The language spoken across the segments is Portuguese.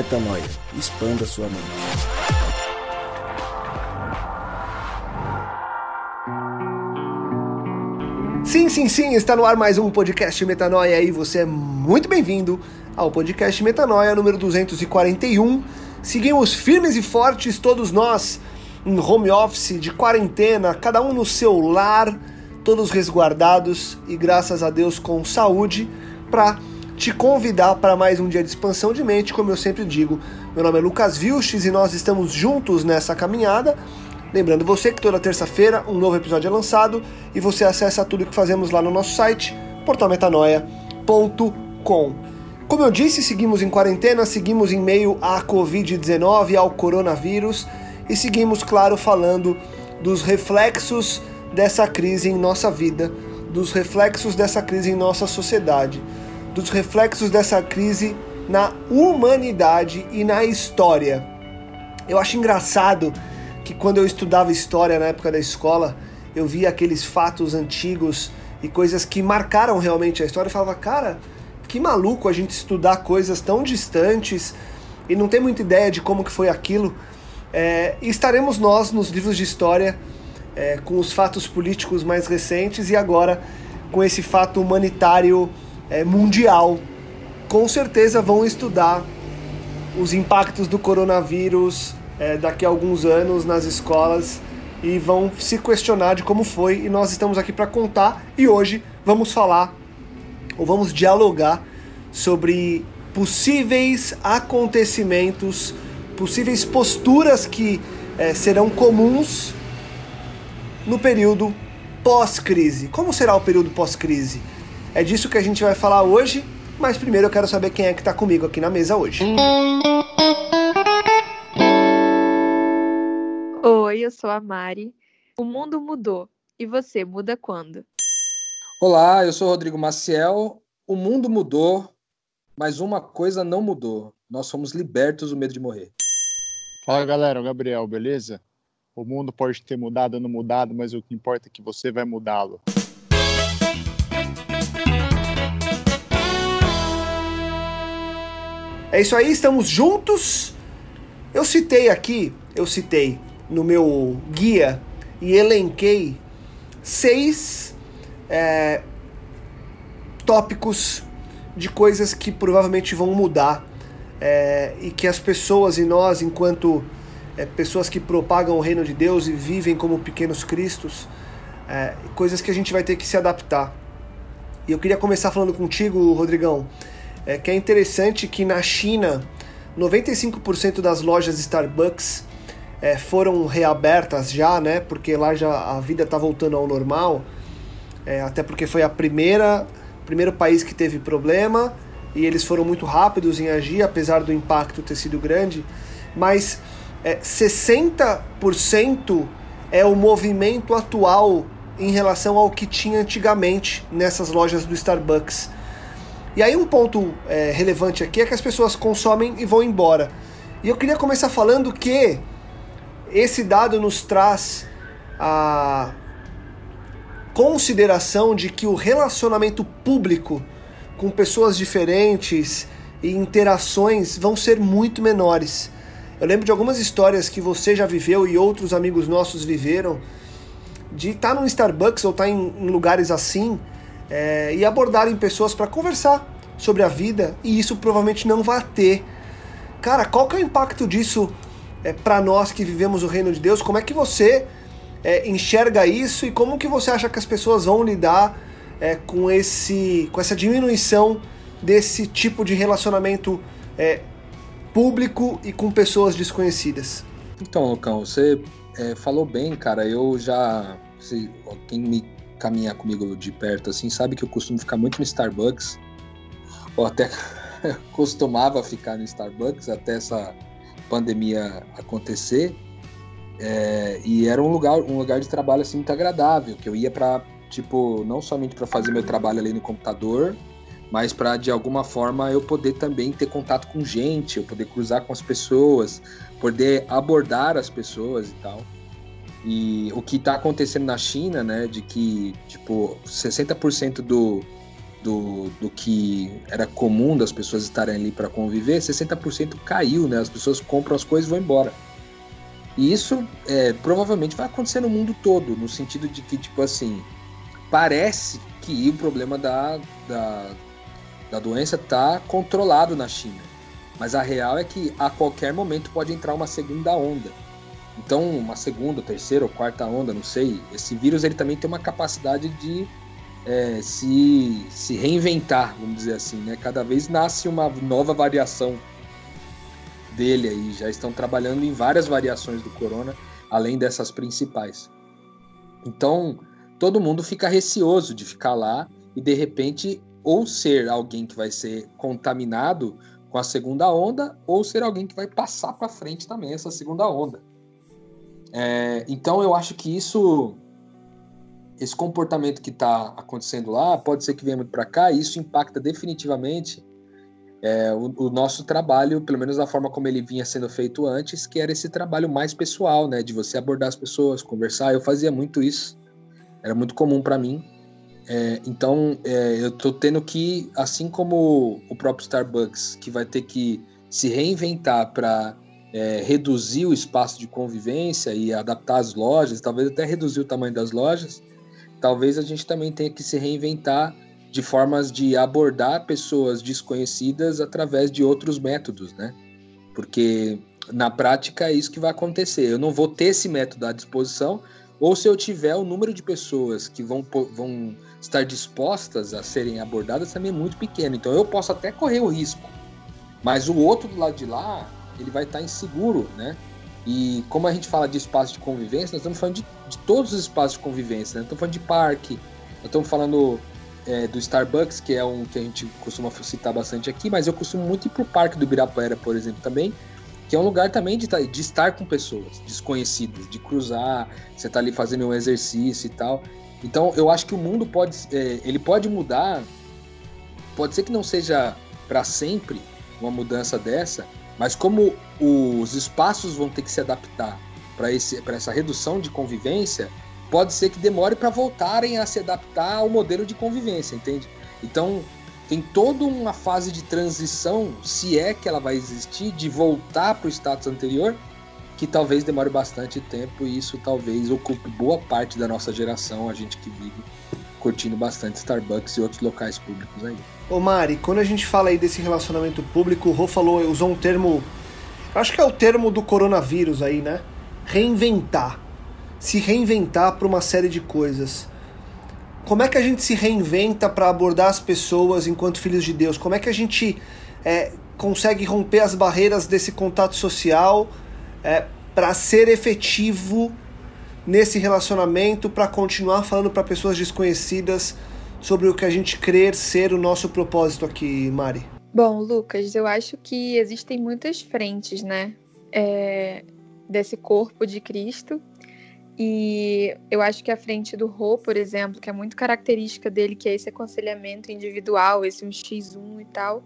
Metanoia. Expanda sua mente. Sim, sim, sim, está no ar mais um podcast Metanoia e você é muito bem-vindo ao podcast Metanoia número 241. Seguimos firmes e fortes, todos nós em home office, de quarentena, cada um no seu lar, todos resguardados e graças a Deus com saúde, para te convidar para mais um dia de expansão de mente, como eu sempre digo. Meu nome é Lucas Vilches e nós estamos juntos nessa caminhada. Lembrando você que toda terça-feira um novo episódio é lançado e você acessa tudo que fazemos lá no nosso site, portalmetanoia.com. Como eu disse, seguimos em quarentena, seguimos em meio à Covid-19, ao coronavírus e seguimos, claro, falando dos reflexos dessa crise em nossa vida, dos reflexos dessa crise em nossa sociedade dos reflexos dessa crise na humanidade e na história. Eu acho engraçado que quando eu estudava história na época da escola, eu via aqueles fatos antigos e coisas que marcaram realmente a história e falava, cara, que maluco a gente estudar coisas tão distantes e não ter muita ideia de como que foi aquilo. É, e estaremos nós nos livros de história é, com os fatos políticos mais recentes e agora com esse fato humanitário é, mundial, com certeza vão estudar os impactos do coronavírus é, daqui a alguns anos nas escolas e vão se questionar de como foi. E nós estamos aqui para contar e hoje vamos falar ou vamos dialogar sobre possíveis acontecimentos, possíveis posturas que é, serão comuns no período pós-crise. Como será o período pós-crise? É disso que a gente vai falar hoje, mas primeiro eu quero saber quem é que está comigo aqui na mesa hoje. Oi, eu sou a Mari. O mundo mudou. E você muda quando? Olá, eu sou o Rodrigo Maciel. O mundo mudou, mas uma coisa não mudou. Nós fomos libertos do medo de morrer. Fala galera, o Gabriel, beleza? O mundo pode ter mudado ou não mudado, mas o que importa é que você vai mudá-lo. É isso aí, estamos juntos. Eu citei aqui, eu citei no meu guia e elenquei seis é, tópicos de coisas que provavelmente vão mudar é, e que as pessoas e nós, enquanto é, pessoas que propagam o reino de Deus e vivem como pequenos cristos, é, coisas que a gente vai ter que se adaptar. E eu queria começar falando contigo, Rodrigão é que é interessante que na China 95% das lojas Starbucks é, foram reabertas já, né? Porque lá já a vida está voltando ao normal. É, até porque foi a primeira primeiro país que teve problema e eles foram muito rápidos em agir, apesar do impacto ter sido grande. Mas é, 60% é o movimento atual em relação ao que tinha antigamente nessas lojas do Starbucks. E aí um ponto é, relevante aqui é que as pessoas consomem e vão embora. E eu queria começar falando que esse dado nos traz a consideração de que o relacionamento público com pessoas diferentes e interações vão ser muito menores. Eu lembro de algumas histórias que você já viveu e outros amigos nossos viveram de estar tá no Starbucks ou estar tá em, em lugares assim é, e abordarem pessoas para conversar sobre a vida e isso provavelmente não vai ter. Cara, qual que é o impacto disso é, para nós que vivemos o reino de Deus? Como é que você é, enxerga isso e como que você acha que as pessoas vão lidar é, com esse, com essa diminuição desse tipo de relacionamento é, público e com pessoas desconhecidas? Então, Lucão, você é, falou bem, cara. Eu já, se, quem me caminhar comigo de perto assim, sabe que eu costumo ficar muito no Starbucks, ou até costumava ficar no Starbucks até essa pandemia acontecer. É, e era um lugar, um lugar de trabalho assim muito agradável, que eu ia para tipo não somente para fazer meu trabalho ali no computador, mas para de alguma forma eu poder também ter contato com gente, eu poder cruzar com as pessoas, poder abordar as pessoas e tal. E o que está acontecendo na China, né, de que, tipo, 60% do, do, do que era comum das pessoas estarem ali para conviver, 60% caiu, né? As pessoas compram as coisas e vão embora. E isso é, provavelmente vai acontecer no mundo todo, no sentido de que, tipo assim, parece que o problema da, da, da doença está controlado na China. Mas a real é que a qualquer momento pode entrar uma segunda onda. Então, uma segunda, terceira ou quarta onda, não sei. Esse vírus ele também tem uma capacidade de é, se, se reinventar, vamos dizer assim, né? Cada vez nasce uma nova variação dele aí. Já estão trabalhando em várias variações do corona, além dessas principais. Então, todo mundo fica receoso de ficar lá e de repente ou ser alguém que vai ser contaminado com a segunda onda, ou ser alguém que vai passar para frente também essa segunda onda. É, então eu acho que isso esse comportamento que está acontecendo lá pode ser que venha muito para cá e isso impacta definitivamente é, o, o, nosso trabalho, pelo menos da forma como ele vinha sendo feito antes, que era esse trabalho mais pessoal, né, de você abordar as pessoas, conversar. Eu fazia muito isso, era muito comum para mim. É, então é, eu estou tendo que, assim como o próprio Starbucks, que vai ter que se reinventar para é, reduzir o espaço de convivência e adaptar as lojas, talvez até reduzir o tamanho das lojas, talvez a gente também tenha que se reinventar de formas de abordar pessoas desconhecidas através de outros métodos, né? Porque na prática é isso que vai acontecer. Eu não vou ter esse método à disposição, ou se eu tiver o número de pessoas que vão, vão estar dispostas a serem abordadas também é muito pequeno. Então eu posso até correr o risco, mas o outro do lado de lá, ele vai estar inseguro, né? E como a gente fala de espaço de convivência, nós estamos falando de, de todos os espaços de convivência, né? Estamos falando de parque, nós estamos falando é, do Starbucks, que é um que a gente costuma citar bastante aqui, mas eu costumo muito ir para o Parque do Ibirapuera, por exemplo, também, que é um lugar também de, de estar com pessoas desconhecidas, de cruzar, você está ali fazendo um exercício e tal. Então, eu acho que o mundo pode, é, ele pode mudar, pode ser que não seja para sempre uma mudança dessa, mas como os espaços vão ter que se adaptar para essa redução de convivência, pode ser que demore para voltarem a se adaptar ao modelo de convivência, entende? Então, tem toda uma fase de transição, se é que ela vai existir, de voltar para o status anterior, que talvez demore bastante tempo e isso talvez ocupe boa parte da nossa geração, a gente que vive curtindo bastante Starbucks e outros locais públicos aí. Ô Mari, quando a gente fala aí desse relacionamento público, o Rô falou, usou um termo, acho que é o termo do coronavírus aí, né? Reinventar. Se reinventar para uma série de coisas. Como é que a gente se reinventa para abordar as pessoas enquanto filhos de Deus? Como é que a gente é, consegue romper as barreiras desse contato social é, para ser efetivo nesse relacionamento para continuar falando para pessoas desconhecidas sobre o que a gente crer ser o nosso propósito aqui, Mari? Bom, Lucas, eu acho que existem muitas frentes, né? É, desse corpo de Cristo. E eu acho que a frente do Rô, por exemplo, que é muito característica dele, que é esse aconselhamento individual, esse um X1 e tal,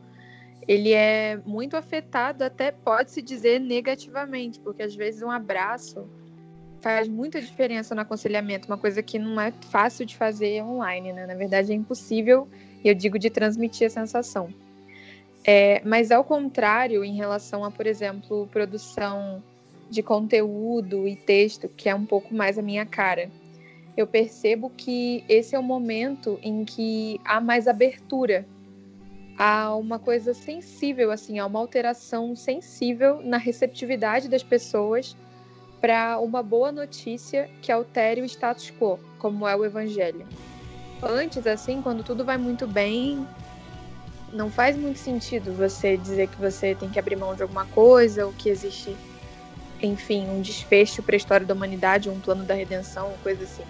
ele é muito afetado, até pode-se dizer negativamente, porque às vezes um abraço faz muita diferença no aconselhamento, uma coisa que não é fácil de fazer online, né? Na verdade, é impossível, e eu digo de transmitir a sensação. É, mas ao contrário, em relação a, por exemplo, produção de conteúdo e texto, que é um pouco mais a minha cara, eu percebo que esse é o momento em que há mais abertura há uma coisa sensível, assim, há uma alteração sensível na receptividade das pessoas para uma boa notícia que altere o status quo, como é o evangelho. Antes, assim, quando tudo vai muito bem, não faz muito sentido você dizer que você tem que abrir mão de alguma coisa ou que existe, enfim, um desfecho para a história da humanidade, um plano da redenção, coisa assim.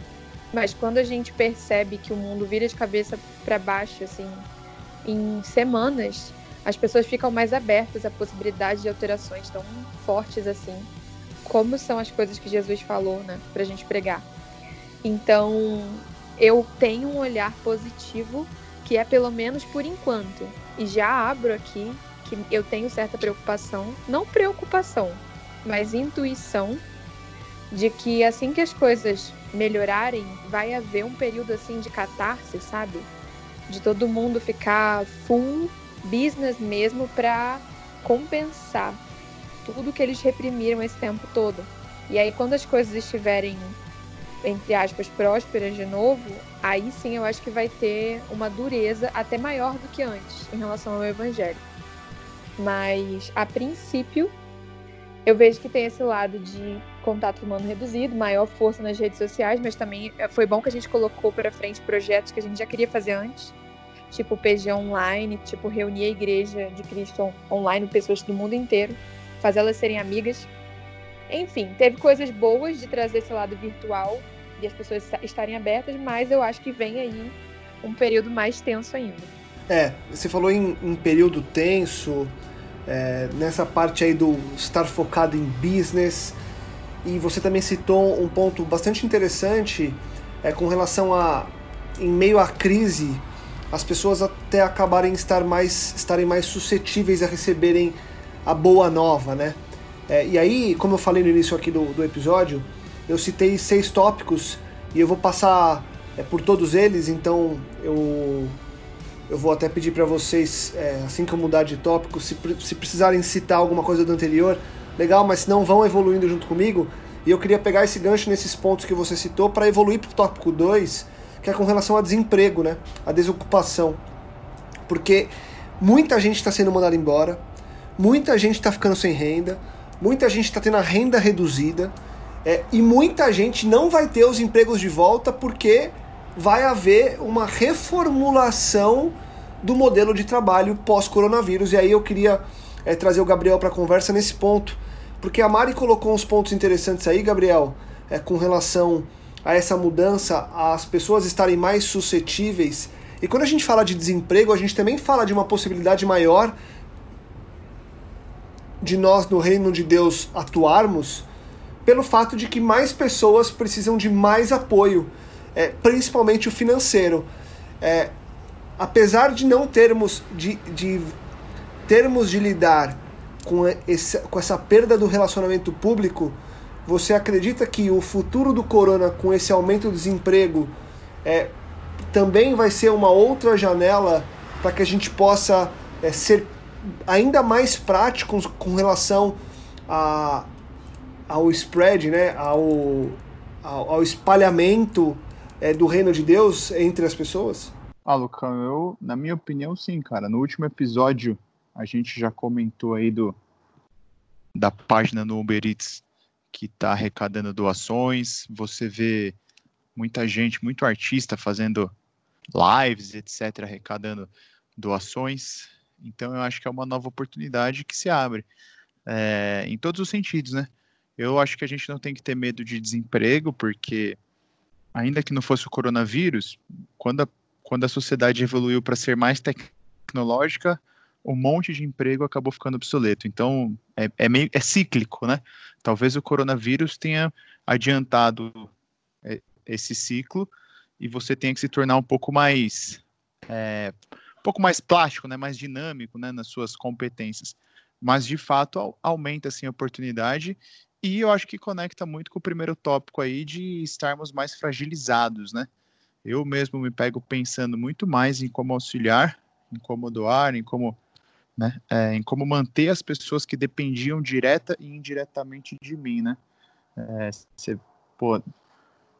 Mas quando a gente percebe que o mundo vira de cabeça para baixo, assim, em semanas, as pessoas ficam mais abertas à possibilidade de alterações tão fortes assim como são as coisas que Jesus falou, né, para a gente pregar. Então, eu tenho um olhar positivo, que é pelo menos por enquanto. E já abro aqui que eu tenho certa preocupação, não preocupação, mas intuição de que assim que as coisas melhorarem, vai haver um período assim de catarse, sabe? de todo mundo ficar full business mesmo para compensar tudo que eles reprimiram esse tempo todo. E aí, quando as coisas estiverem, entre aspas, prósperas de novo, aí sim eu acho que vai ter uma dureza até maior do que antes em relação ao evangelho. Mas, a princípio, eu vejo que tem esse lado de contato humano reduzido, maior força nas redes sociais, mas também eh, foi bom que a gente colocou para frente projetos que a gente já queria fazer antes, tipo PG online, tipo reunir a igreja de Cristo online, pessoas do mundo inteiro, fazer elas serem amigas. Enfim, teve coisas boas de trazer esse lado virtual e as pessoas estarem abertas, mas eu acho que vem aí um período mais tenso ainda. É, você falou em, em período tenso, é, nessa parte aí do estar focado em business, e você também citou um ponto bastante interessante é, com relação a, em meio à crise, as pessoas até acabarem estar mais, estarem mais suscetíveis a receberem a boa nova, né? É, e aí, como eu falei no início aqui do, do episódio, eu citei seis tópicos e eu vou passar é, por todos eles, então eu, eu vou até pedir para vocês, é, assim que eu mudar de tópico, se, se precisarem citar alguma coisa do anterior, legal, mas se não vão evoluindo junto comigo. E eu queria pegar esse gancho nesses pontos que você citou para evoluir para o tópico 2, que é com relação a desemprego, né? A desocupação. Porque muita gente está sendo mandada embora, muita gente está ficando sem renda, muita gente está tendo a renda reduzida, é, e muita gente não vai ter os empregos de volta porque vai haver uma reformulação do modelo de trabalho pós-coronavírus. E aí eu queria é, trazer o Gabriel para a conversa nesse ponto, porque a Mari colocou uns pontos interessantes aí, Gabriel, é, com relação a essa mudança, as pessoas estarem mais suscetíveis. E quando a gente fala de desemprego, a gente também fala de uma possibilidade maior de nós no reino de Deus atuarmos pelo fato de que mais pessoas precisam de mais apoio, é, principalmente o financeiro. É, apesar de não termos de, de termos de lidar com, esse, com essa perda do relacionamento público, você acredita que o futuro do corona, com esse aumento do desemprego, é, também vai ser uma outra janela para que a gente possa é, ser ainda mais práticos com relação a, ao spread, né, ao, ao, ao espalhamento é, do reino de Deus entre as pessoas? Ah, Lucão, eu, na minha opinião, sim, cara. No último episódio a gente já comentou aí do da página no Uber Eats que está arrecadando doações. Você vê muita gente, muito artista fazendo lives, etc., arrecadando doações. Então eu acho que é uma nova oportunidade que se abre é, em todos os sentidos, né? Eu acho que a gente não tem que ter medo de desemprego, porque ainda que não fosse o coronavírus, quando a, quando a sociedade evoluiu para ser mais tecnológica, um monte de emprego acabou ficando obsoleto. Então, é, é, meio é cíclico, né? Talvez o coronavírus tenha adiantado é, esse ciclo e você tenha que se tornar um pouco mais é, pouco mais plástico, né? Mais dinâmico, né? Nas suas competências. Mas de fato aumenta assim a oportunidade e eu acho que conecta muito com o primeiro tópico aí de estarmos mais fragilizados, né? Eu mesmo me pego pensando muito mais em como auxiliar, em como doar, em como né? É, em como manter as pessoas que dependiam direta e indiretamente de mim, né? É, cê, pô,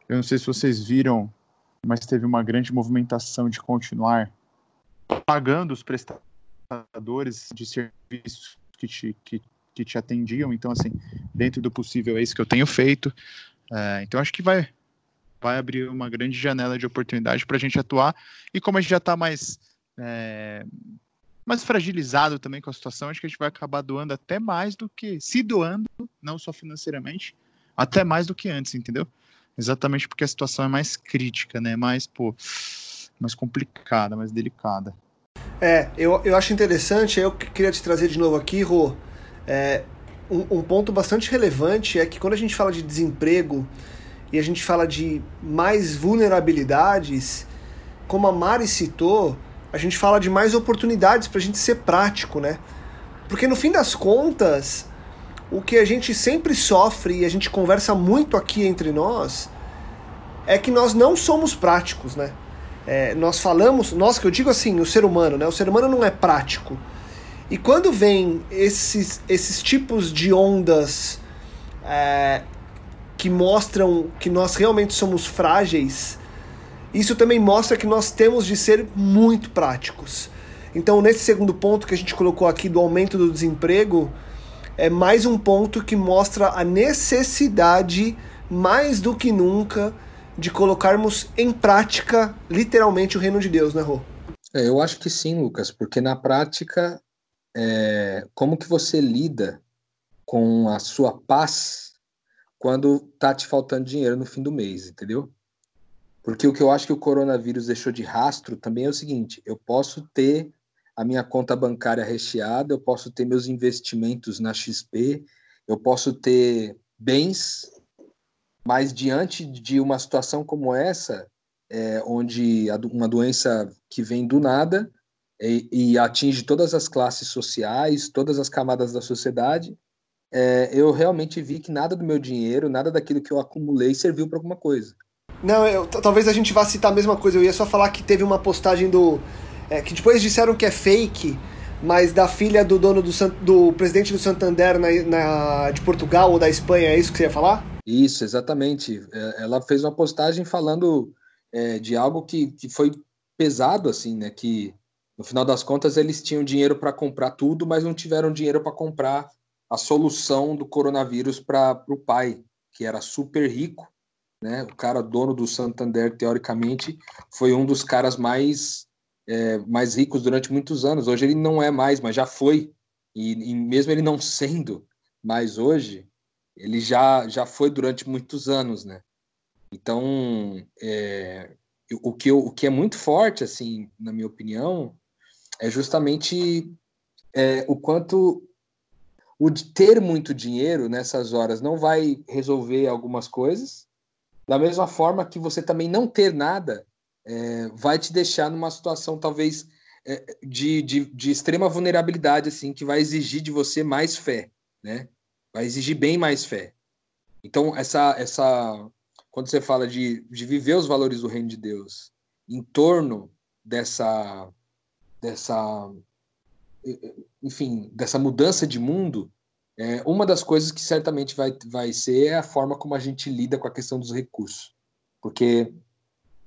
eu não sei se vocês viram, mas teve uma grande movimentação de continuar pagando os prestadores de serviços que te, que, que te atendiam. Então, assim, dentro do possível é isso que eu tenho feito. É, então, acho que vai, vai abrir uma grande janela de oportunidade para a gente atuar. E como a gente já está mais é, mas fragilizado também com a situação, acho que a gente vai acabar doando até mais do que, se doando, não só financeiramente, até mais do que antes, entendeu? Exatamente porque a situação é mais crítica, né? Mais, pô, mais complicada, mais delicada. É, eu, eu acho interessante, eu queria te trazer de novo aqui, Rô, é, um, um ponto bastante relevante é que quando a gente fala de desemprego e a gente fala de mais vulnerabilidades, como a Mari citou, a gente fala de mais oportunidades para a gente ser prático, né? Porque no fim das contas, o que a gente sempre sofre e a gente conversa muito aqui entre nós é que nós não somos práticos, né? É, nós falamos, nós que eu digo assim, o ser humano, né? O ser humano não é prático. E quando vem esses, esses tipos de ondas é, que mostram que nós realmente somos frágeis, isso também mostra que nós temos de ser muito práticos. Então, nesse segundo ponto que a gente colocou aqui do aumento do desemprego, é mais um ponto que mostra a necessidade, mais do que nunca, de colocarmos em prática, literalmente, o reino de Deus, né, Rô? É, eu acho que sim, Lucas, porque na prática, é, como que você lida com a sua paz quando tá te faltando dinheiro no fim do mês, entendeu? Porque o que eu acho que o coronavírus deixou de rastro também é o seguinte: eu posso ter a minha conta bancária recheada, eu posso ter meus investimentos na XP, eu posso ter bens, mas diante de uma situação como essa, é, onde uma doença que vem do nada e, e, atinge todas as classes sociais, todas as camadas da sociedade, é, eu realmente vi que nada do meu dinheiro, nada daquilo que eu acumulei serviu para alguma coisa. Não, eu, talvez a gente vá citar a mesma coisa. Eu ia só falar que teve uma postagem do é, que depois disseram que é fake, mas da filha do dono do, do presidente do Santander na, na, de Portugal ou da Espanha, é isso que você ia falar? Isso, exatamente. É, ela fez uma postagem falando é, de algo que, que foi pesado, assim, né? Que no final das contas eles tinham dinheiro para comprar tudo, mas não tiveram dinheiro para comprar a solução do coronavírus para o pai, que era super rico, né? O cara dono do Santander, teoricamente, foi um dos caras mais é, mais ricos durante muitos anos. Hoje ele não é mais, mas já foi. E, e, mesmo ele não sendo mais hoje, ele já, já foi durante muitos anos, né? Então, é, o, que eu, o que é muito forte, assim, na minha opinião, é justamente é, o quanto o de ter muito dinheiro nessas horas não vai resolver algumas coisas, da mesma forma que você também não ter nada é, vai te deixar numa situação talvez é, de, de, de, extrema vulnerabilidade, assim, que vai exigir de você mais fé, né? Vai exigir bem mais fé. Então, essa, essa quando você fala de, de viver os valores do reino de Deus em torno dessa, dessa, enfim, dessa mudança de mundo, é, uma das coisas que certamente vai, vai ser é a forma como a gente lida com a questão dos recursos. Porque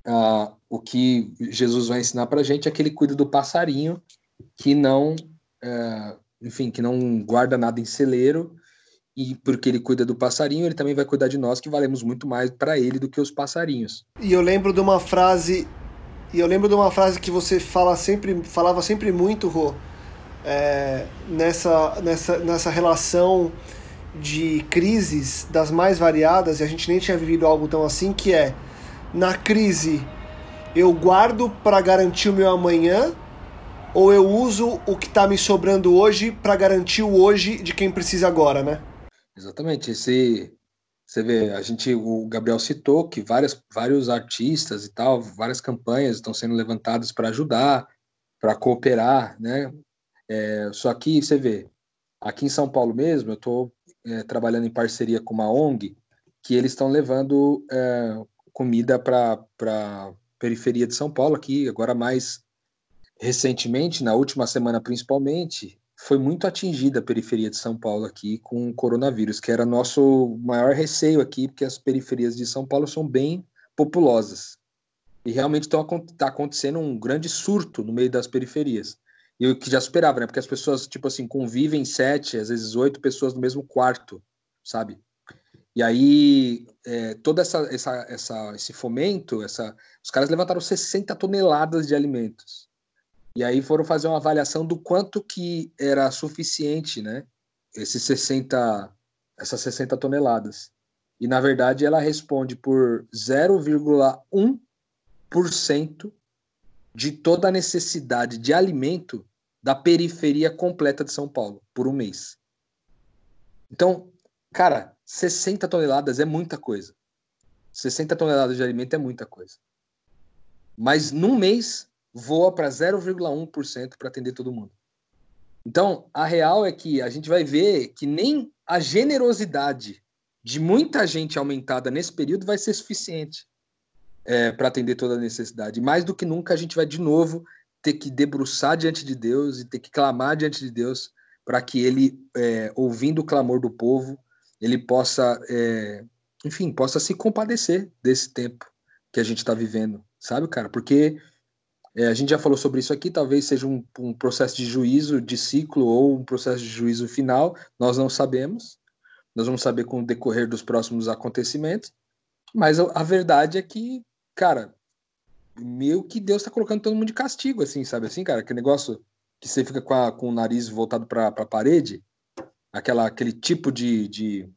uh, o que Jesus vai ensinar para a gente é que ele cuida do passarinho, que não, uh, enfim, que não guarda nada em celeiro, e porque ele cuida do passarinho, ele também vai cuidar de nós, que valemos muito mais para ele do que os passarinhos. E eu lembro de uma frase, e eu lembro de uma frase que você fala sempre, falava sempre muito, Rô, é, nessa, nessa, nessa relação de crises das mais variadas, e a gente nem tinha vivido algo tão assim, que é na crise eu guardo para garantir o meu amanhã ou eu uso o que está me sobrando hoje para garantir o hoje de quem precisa agora, né? Exatamente. Esse, você vê, a gente, o Gabriel citou que várias, vários artistas e tal, várias campanhas estão sendo levantadas para ajudar, para cooperar, né? É, só que você vê, aqui em São Paulo mesmo, eu estou é, trabalhando em parceria com uma ONG que eles estão levando é, comida para periferia de São Paulo, aqui, agora mais recentemente, na última semana principalmente, foi muito atingida a periferia de São Paulo aqui com o coronavírus, que era nosso maior receio aqui, porque as periferias de São Paulo são bem populosas. E realmente está acontecendo um grande surto no meio das periferias. E o que já esperava, né? Porque as pessoas, tipo assim, convivem sete, às vezes oito pessoas no mesmo quarto, sabe? E aí, é, todo essa, essa, essa, esse fomento, essa, os caras levantaram 60 toneladas de alimentos. E aí foram fazer uma avaliação do quanto que era suficiente, né? Esses 60, essas 60 toneladas. E, na verdade, ela responde por 0,1% de toda a necessidade de alimento da periferia completa de São Paulo, por um mês. Então, cara, 60 toneladas é muita coisa. 60 toneladas de alimento é muita coisa. Mas num mês voa para 0,1% para atender todo mundo. Então, a real é que a gente vai ver que nem a generosidade de muita gente aumentada nesse período vai ser suficiente. é, para atender toda a necessidade. Mais do que nunca, a gente vai de novo ter que debruçar diante de Deus e ter que clamar diante de Deus para que Ele, é, ouvindo o clamor do povo, Ele possa, é, enfim, possa se compadecer desse tempo que a gente está vivendo, sabe, cara? Porque é, a gente já falou sobre isso aqui, talvez seja um, um, processo de juízo de ciclo ou um processo de juízo final, nós não sabemos. Nós vamos saber com o decorrer dos próximos acontecimentos. Mas a, a verdade é que, cara, meio que Deus está colocando todo mundo de castigo, assim, sabe assim, cara? Aquele negócio que você fica com, a, com o nariz voltado para a parede, aquela, aquele tipo de, de,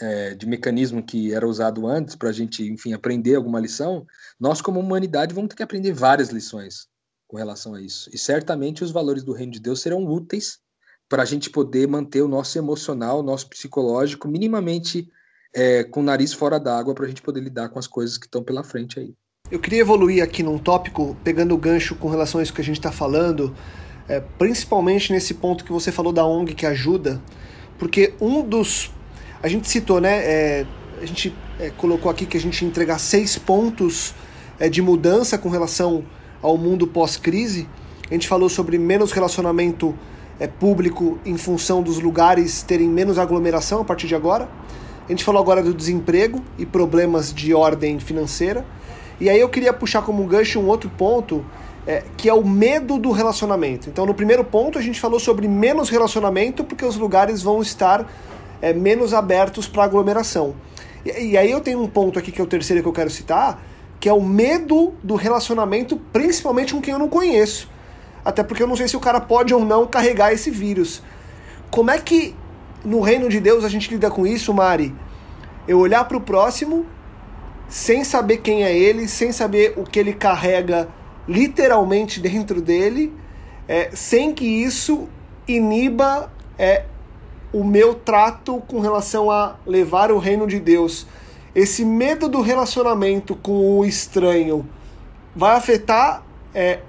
é, de mecanismo que era usado antes para a gente, enfim, aprender alguma lição, nós, como humanidade, vamos ter que aprender várias lições com relação a isso. E certamente os valores do reino de Deus serão úteis para a gente poder manter o nosso emocional, o nosso psicológico minimamente é, com o nariz fora d'água para a gente poder lidar com as coisas que estão pela frente aí. Eu queria evoluir aqui num tópico, pegando o gancho com relação a isso que a gente está falando, é, principalmente nesse ponto que você falou da ONG que ajuda, porque um dos. A gente citou, né? É, a gente é, colocou aqui que a gente entregar seis pontos é, de mudança com relação ao mundo pós-crise. A gente falou sobre menos relacionamento é, público em função dos lugares terem menos aglomeração a partir de agora. A gente falou agora do desemprego e problemas de ordem financeira. E aí eu queria puxar como gancho um outro ponto, é, que é o medo do relacionamento. Então, no primeiro ponto, a gente falou sobre menos relacionamento, porque os lugares vão estar é, menos abertos para aglomeração. E, e aí eu tenho um ponto aqui que é o terceiro que eu quero citar, que é o medo do relacionamento, principalmente com quem eu não conheço. Até porque eu não sei se o cara pode ou não carregar esse vírus. Como é que no reino de Deus a gente lida com isso, Mari? Eu olhar para o próximo sem saber quem é ele, sem saber o que ele carrega literalmente dentro dele, é, sem que isso iniba é, o meu trato com relação a levar o reino de Deus. Esse medo do relacionamento com o estranho vai afetar é,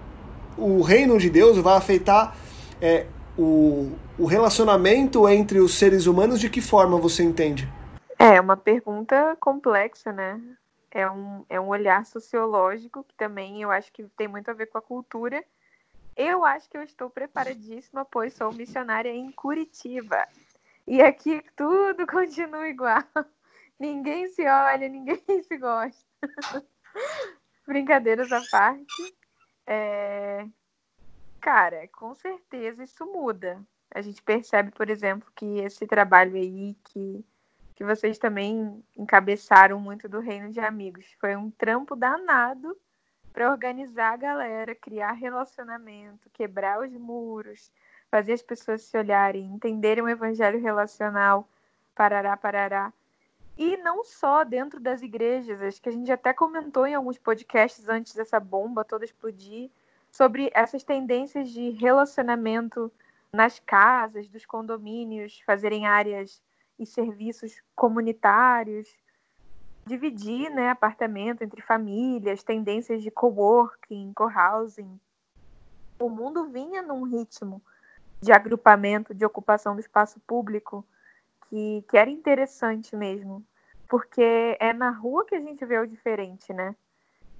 o reino de Deus, vai afetar é, o, o relacionamento entre os seres humanos? De que forma você entende? É uma pergunta complexa, né? É um, é um olhar sociológico que também eu acho que tem muito a ver com a cultura. Eu acho que eu estou preparadíssima, pois sou missionária em Curitiba. E aqui tudo continua igual. Ninguém se olha, ninguém se gosta. Brincadeiras à parte. É... Cara, com certeza isso muda. A gente percebe, por exemplo, que esse trabalho aí que que vocês também encabeçaram muito do Reino de Amigos. Foi um trampo danado para organizar a galera, criar relacionamento, quebrar os muros, fazer as pessoas se olharem, entenderem o evangelho relacional, parará, parará. E não só dentro das igrejas, acho que a gente até comentou em alguns podcasts antes dessa bomba toda explodir, sobre essas tendências de relacionamento nas casas, dos condomínios, fazerem áreas e serviços comunitários, dividir né, apartamento entre famílias, tendências de coworking, co-housing. O mundo vinha num ritmo de agrupamento, de ocupação do espaço público, que, que era interessante mesmo, porque é na rua que a gente vê o diferente, né?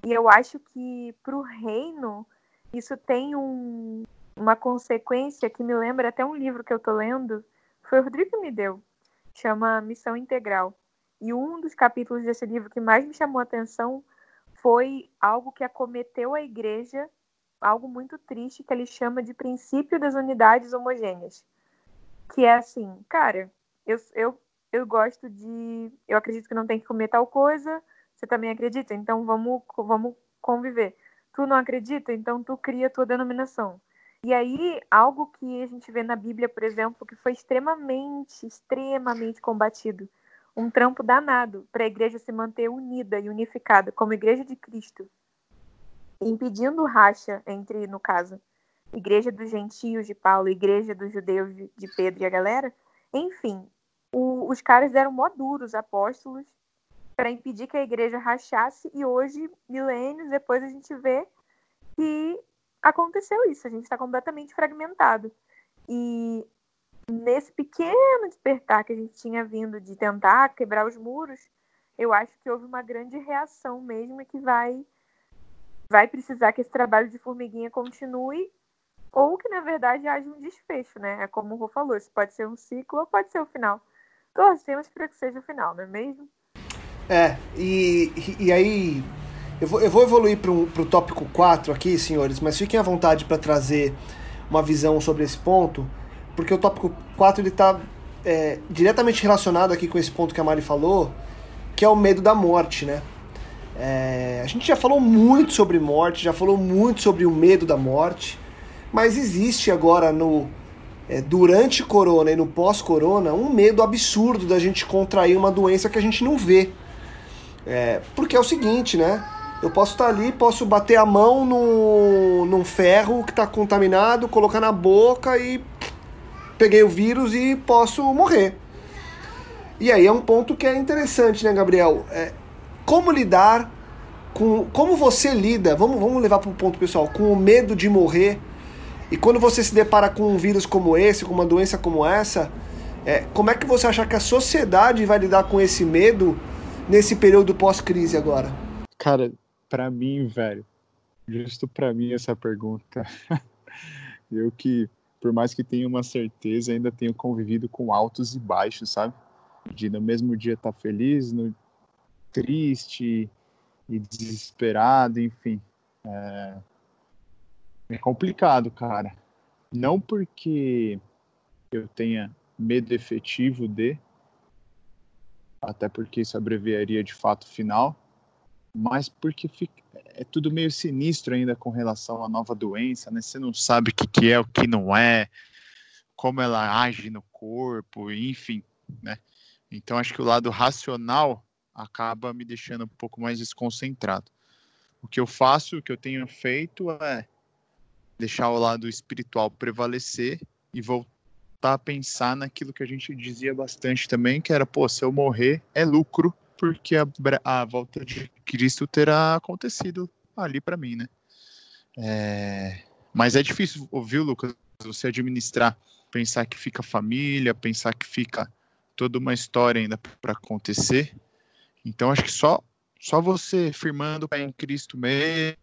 E eu acho que para o reino isso tem um, uma consequência que me lembra até um livro que eu tô lendo, foi o Rodrigo que me deu, chama Missão Integral. E um dos capítulos desse livro que mais me chamou a atenção foi algo que acometeu a igreja, algo muito triste, que ele chama de princípio das unidades homogêneas. Que é assim, cara, eu, eu, eu gosto de. Eu acredito que não tem que comer tal coisa, você também acredita, então vamos, vamos conviver. Tu não acredita, então tu cria a tua denominação. E aí, algo que a gente vê na Bíblia, por exemplo, que foi extremamente, extremamente combatido, um trampo danado para a igreja se manter unida e unificada como igreja de Cristo, impedindo racha entre, no caso, igreja dos gentios de Paulo, igreja dos judeus de Pedro e a galera. Enfim, o, os caras deram mó duros apóstolos para impedir que a igreja rachasse e hoje, milênios depois, a gente vê que aconteceu isso, a gente está completamente fragmentado. E nesse pequeno despertar que a gente tinha vindo de tentar quebrar os muros, eu acho que houve uma grande reação mesmo que vai vai precisar que esse trabalho de formiguinha continue ou que na verdade haja um desfecho, né? É como o Rô falou, isso pode ser um ciclo ou pode ser o final. Torcemos para que seja o final, não é mesmo? É, e, e aí eu vou, eu vou evoluir para o tópico 4 aqui, senhores, mas fiquem à vontade para trazer uma visão sobre esse ponto, porque o tópico 4 está é, diretamente relacionado aqui com esse ponto que a Mari falou, que é o medo da morte, né? É, a gente já falou muito sobre morte, já falou muito sobre o medo da morte, mas existe agora no é, durante corona e no pós-corona um medo absurdo da gente contrair uma doença que a gente não vê. É, porque é o seguinte, né? Eu posso estar ali, posso bater a mão no, num ferro que está contaminado, colocar na boca e peguei o vírus e posso morrer. E aí é um ponto que é interessante, né, Gabriel? É, como lidar com. Como você lida, vamos, vamos levar para o ponto pessoal, com o medo de morrer. E quando você se depara com um vírus como esse, com uma doença como essa, é, como é que você acha que a sociedade vai lidar com esse medo nesse período pós-crise agora? Cara, para mim, velho, justo para mim essa pergunta. eu que, por mais que tenha uma certeza, ainda tenho convivido com altos e baixos, sabe? De no mesmo dia estar tá feliz, no triste e desesperado, enfim. É, é complicado, cara. Não porque eu tenha medo efetivo de, até porque isso abreviaria de fato final, mas porque fica, é tudo meio sinistro ainda com relação à nova doença, né? Você não sabe o que, que é, o que não é, como ela age no corpo, enfim, né? Então acho que o lado racional acaba me deixando um pouco mais desconcentrado. O que eu faço, o que eu tenho feito é deixar o lado espiritual prevalecer e voltar a pensar naquilo que a gente dizia bastante também, que era, pô, se eu morrer é lucro, porque a, a volta de Cristo terá acontecido ali para mim, né? É... Mas é difícil, ouviu, Lucas, você administrar, pensar que fica família, pensar que fica toda uma história ainda para acontecer. Então acho que só só você firmando em Cristo mesmo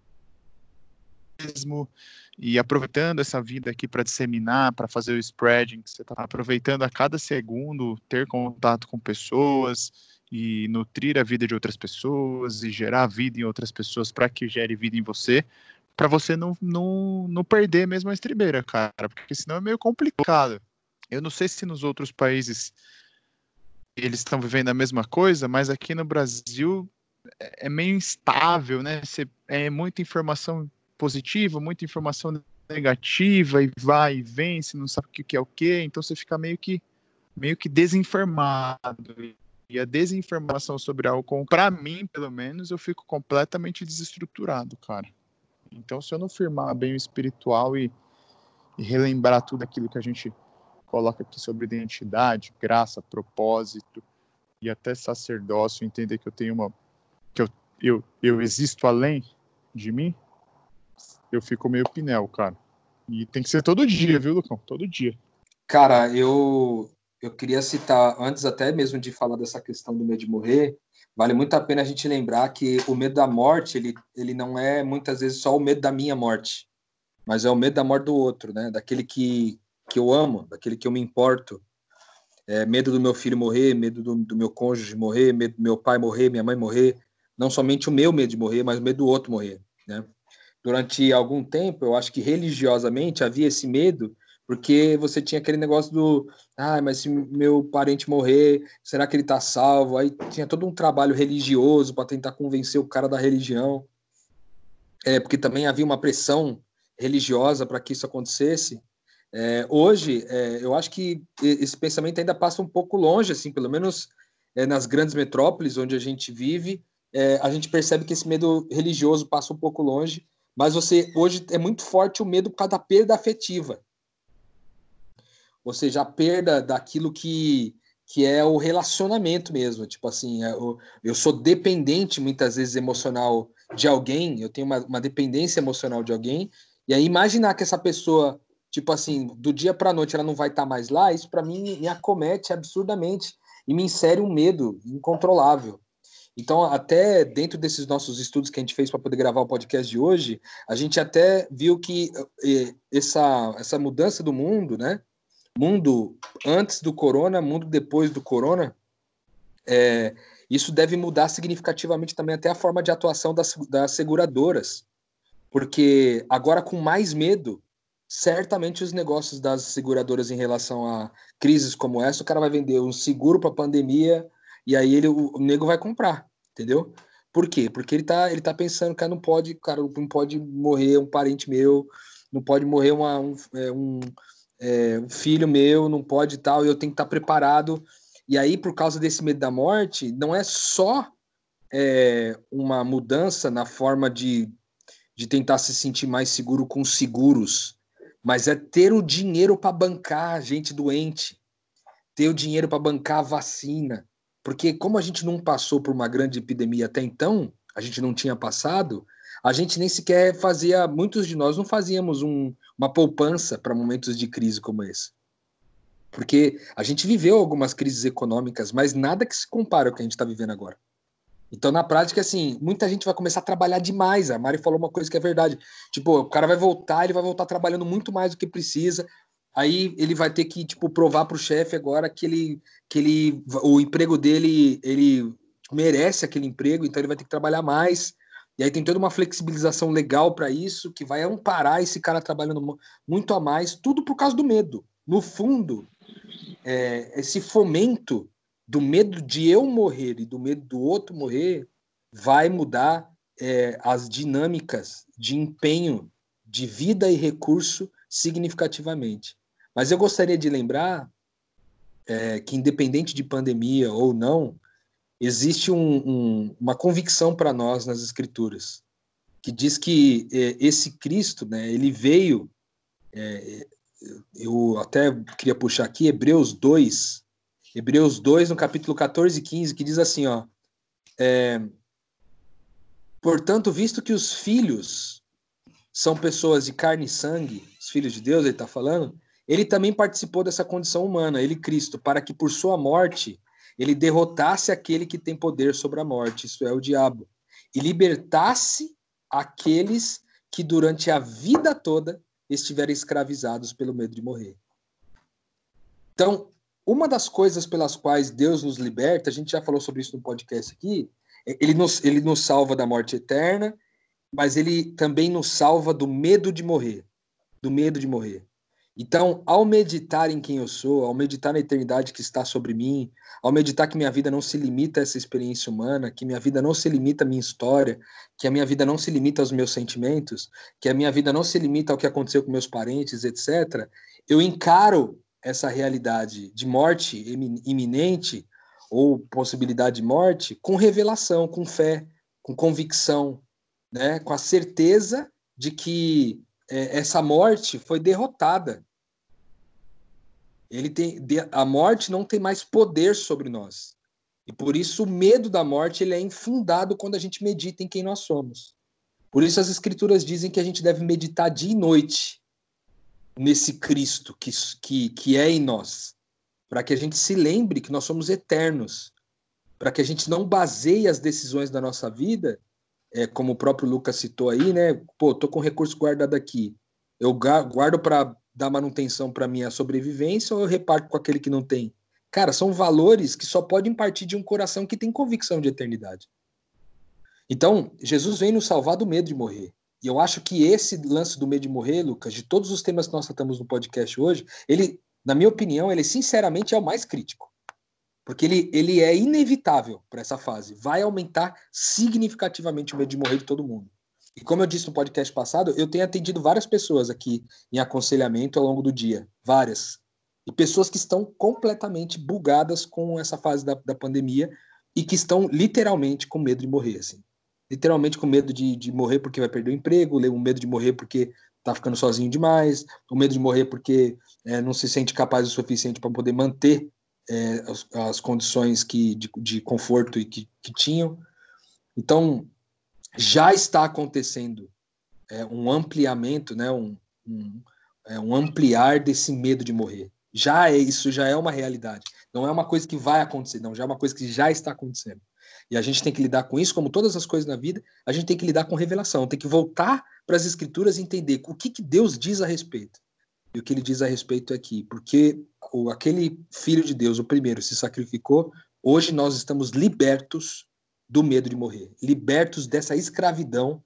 e aproveitando essa vida aqui para disseminar, para fazer o spreading, você está aproveitando a cada segundo ter contato com pessoas e nutrir a vida de outras pessoas e gerar vida em outras pessoas para que gere vida em você, para você não, não, não perder mesmo a estribeira, cara, porque senão é meio complicado. Eu não sei se nos outros países eles estão vivendo a mesma coisa, mas aqui no Brasil é, é meio instável, né? Você, é muita informação positiva, muita informação negativa e vai e vem, você não sabe o que é o que, então você fica meio que meio que desinformado. E a desinformação sobre algo, para mim, pelo menos, eu fico completamente desestruturado, cara. Então, se eu não firmar bem o espiritual e, e relembrar tudo aquilo que a gente coloca aqui sobre identidade, graça, propósito e até sacerdócio, entender que eu tenho uma que eu, eu, eu existo além de mim, eu fico meio pinel, cara. E tem que ser todo dia, viu, Lucão? Todo dia. Cara, eu eu queria citar antes até mesmo de falar dessa questão do medo de morrer, vale muito a pena a gente lembrar que o medo da morte, ele, ele não é muitas vezes só o medo da minha morte, mas é o medo da morte do outro, né? Daquele que que eu amo, daquele que eu me importo. É, medo do meu filho morrer, medo do, do, meu cônjuge morrer, medo do meu pai morrer, minha mãe morrer. Não somente o meu medo de morrer, mas o medo do outro morrer. Né? Durante algum tempo, eu acho que religiosamente havia esse medo, porque você tinha aquele negócio do, ah, mas se meu parente morrer, será que ele está salvo? Aí tinha todo um trabalho religioso para tentar convencer o cara da religião. É, porque também havia uma pressão religiosa para que isso acontecesse. É, hoje, é, eu acho que esse pensamento ainda passa um pouco longe, assim, pelo menos é, nas grandes metrópoles onde a gente vive, é, a gente percebe que esse medo religioso passa um pouco longe, mas você hoje é muito forte o medo por causa da perda afetiva, ou seja, a perda daquilo que que é o relacionamento mesmo, tipo assim, eu, é eu sou dependente muitas vezes emocional de alguém, eu tenho uma, uma dependência emocional de alguém, e aí imaginar que essa pessoa tipo assim, do dia para a noite ela não vai estar tá mais lá, isso para mim me acomete absurdamente e me insere um medo incontrolável. Então, até dentro desses nossos estudos que a gente fez para poder gravar o podcast de hoje, a gente até viu que eh, essa, essa mudança do mundo, né? Mundo antes do corona, mundo depois do corona, é, isso deve mudar significativamente também até a forma de atuação das, das seguradoras. Porque agora, com mais medo, certamente os negócios das seguradoras em relação a crises como essa, o cara vai vender um seguro para pandemia e aí ele, o, o nego vai comprar, entendeu? Por quê? Porque ele tá, ele tá pensando, cara, não pode, cara, não pode morrer um parente meu, não pode morrer uma, um, é, um, é, um filho meu, não pode tal, e eu tenho que estar tá preparado. E aí, por causa desse medo da morte, não é só é, uma mudança na forma de, de tentar se sentir mais seguro com seguros, mas é ter o dinheiro para bancar gente doente, ter o dinheiro para bancar a vacina, porque como a gente não passou por uma grande epidemia até então, a gente não tinha passado, a gente nem sequer fazia, muitos de nós não fazíamos um, uma poupança para momentos de crise como esse. Porque a gente viveu algumas crises econômicas, mas nada que se compara ao que a gente está vivendo agora. Então, na prática, assim, muita gente vai começar a trabalhar demais. A Mari falou uma coisa que é verdade. Tipo, o cara vai voltar, ele vai voltar trabalhando muito mais do que precisa. Aí ele vai ter que, tipo, provar para o chefe agora que ele, que ele, o emprego dele, ele merece aquele emprego, então ele vai ter que trabalhar mais. E aí tem toda uma flexibilização legal para isso, que vai amparar esse cara trabalhando muito a mais, tudo por causa do medo. No fundo, é, esse fomento do medo de eu morrer e do medo do outro morrer vai mudar é, as dinâmicas de empenho de vida e recurso significativamente. Mas eu gostaria de lembrar é, que, independente de pandemia ou não, existe um, um, uma convicção para nós nas Escrituras que diz que é, esse Cristo, né, ele veio. É, eu até queria puxar aqui Hebreus 2, Hebreus 2, no capítulo 14 e 15, que diz assim: ó, é, Portanto, visto que os filhos são pessoas de carne e sangue, os filhos de Deus, ele está falando, ele também participou dessa condição humana, ele, Cristo, para que por sua morte ele derrotasse aquele que tem poder sobre a morte, isso é o diabo, e libertasse aqueles que durante a vida toda estiverem escravizados pelo medo de morrer. Então, uma das coisas pelas quais Deus nos liberta, a gente já falou sobre isso no podcast aqui, é, ele nos, ele nos salva da morte eterna, mas ele também nos salva do medo de morrer. Do medo de morrer. Então, ao meditar em quem eu sou, ao meditar na eternidade que está sobre mim, ao meditar que minha vida não se limita a essa experiência humana, que minha vida não se limita à minha história, que a minha vida não se limita aos meus sentimentos, que a minha vida não se limita ao que aconteceu com meus parentes, etc., eu encaro essa realidade de morte iminente ou possibilidade de morte com revelação, com fé, com convicção, né? com a certeza de que é, essa morte foi derrotada ele tem a morte não tem mais poder sobre nós. E por isso o medo da morte ele é infundado quando a gente medita em quem nós somos. Por isso as escrituras dizem que a gente deve meditar dia e noite nesse Cristo que, que, que é em nós, para que a gente se lembre que nós somos eternos, para que a gente não baseie as decisões da nossa vida, é, como o próprio Lucas citou aí, né? Pô, tô com recurso guardado aqui, eu guardo para dar manutenção para minha sobrevivência ou eu reparto com aquele que não tem? Cara, são valores que só podem partir de um coração que tem convicção de eternidade. Então, Jesus vem nos salvar do medo de morrer. E eu acho que esse lance do medo de morrer, Lucas, de todos os temas que nós tratamos no podcast hoje, ele, na minha opinião, ele sinceramente é o mais crítico. Porque ele, ele é inevitável para essa fase. Vai aumentar significativamente o medo de morrer de todo mundo. E como eu disse no podcast passado, eu tenho atendido várias pessoas aqui em aconselhamento ao longo do dia, várias. E pessoas que estão completamente bugadas com essa fase da, da pandemia e que estão literalmente com medo de morrer, assim. Literalmente com medo de, de morrer porque vai perder o emprego, o medo de morrer porque está ficando sozinho demais, o medo de morrer porque é, não se sente capaz o suficiente para poder manter é, as, as, condições que, de, de conforto e que, que tinham. Então, já está acontecendo é, um ampliamento, né, um, um, é, um ampliar desse medo de morrer. Já é isso, já é uma realidade. Não é uma coisa que vai acontecer, não, já é uma coisa que já está acontecendo. E a gente tem que lidar com isso, como todas as coisas na vida, a gente tem que lidar com revelação, tem que voltar para as escrituras e entender o que, que Deus diz a respeito. E o que ele diz a respeito é que, porque o, aquele filho de Deus, o primeiro, se sacrificou, hoje nós estamos libertos do medo de morrer, libertos dessa escravidão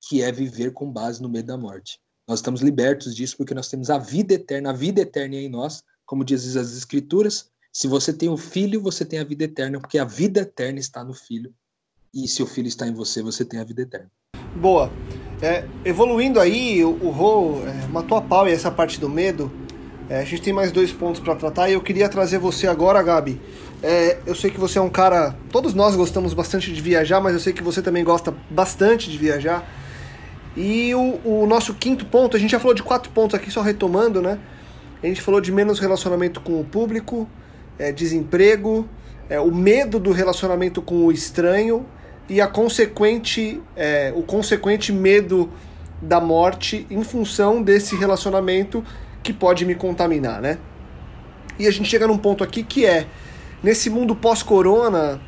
que é viver com base no medo da morte. Nós estamos libertos disso porque nós temos a vida eterna, a vida eterna em nós, como diz as escrituras. Se você tem o filho, você tem a vida eterna, porque a vida eterna está no filho. E se o filho está em você, você tem a vida eterna. Boa. É, evoluindo aí, o, o Rô é, matou a pau e essa parte do medo. É, a gente tem mais dois pontos para tratar e eu queria trazer você agora, Gabi. É, eu sei que você é um cara. Todos nós gostamos bastante de viajar, mas eu sei que você também gosta bastante de viajar. E o, o nosso quinto ponto, a gente já falou de quatro pontos aqui, só retomando, né? A gente falou de menos relacionamento com o público, é, desemprego, é, o medo do relacionamento com o estranho e a consequente, é, o consequente medo da morte em função desse relacionamento que pode me contaminar, né? E a gente chega num ponto aqui que é, nesse mundo pós-corona,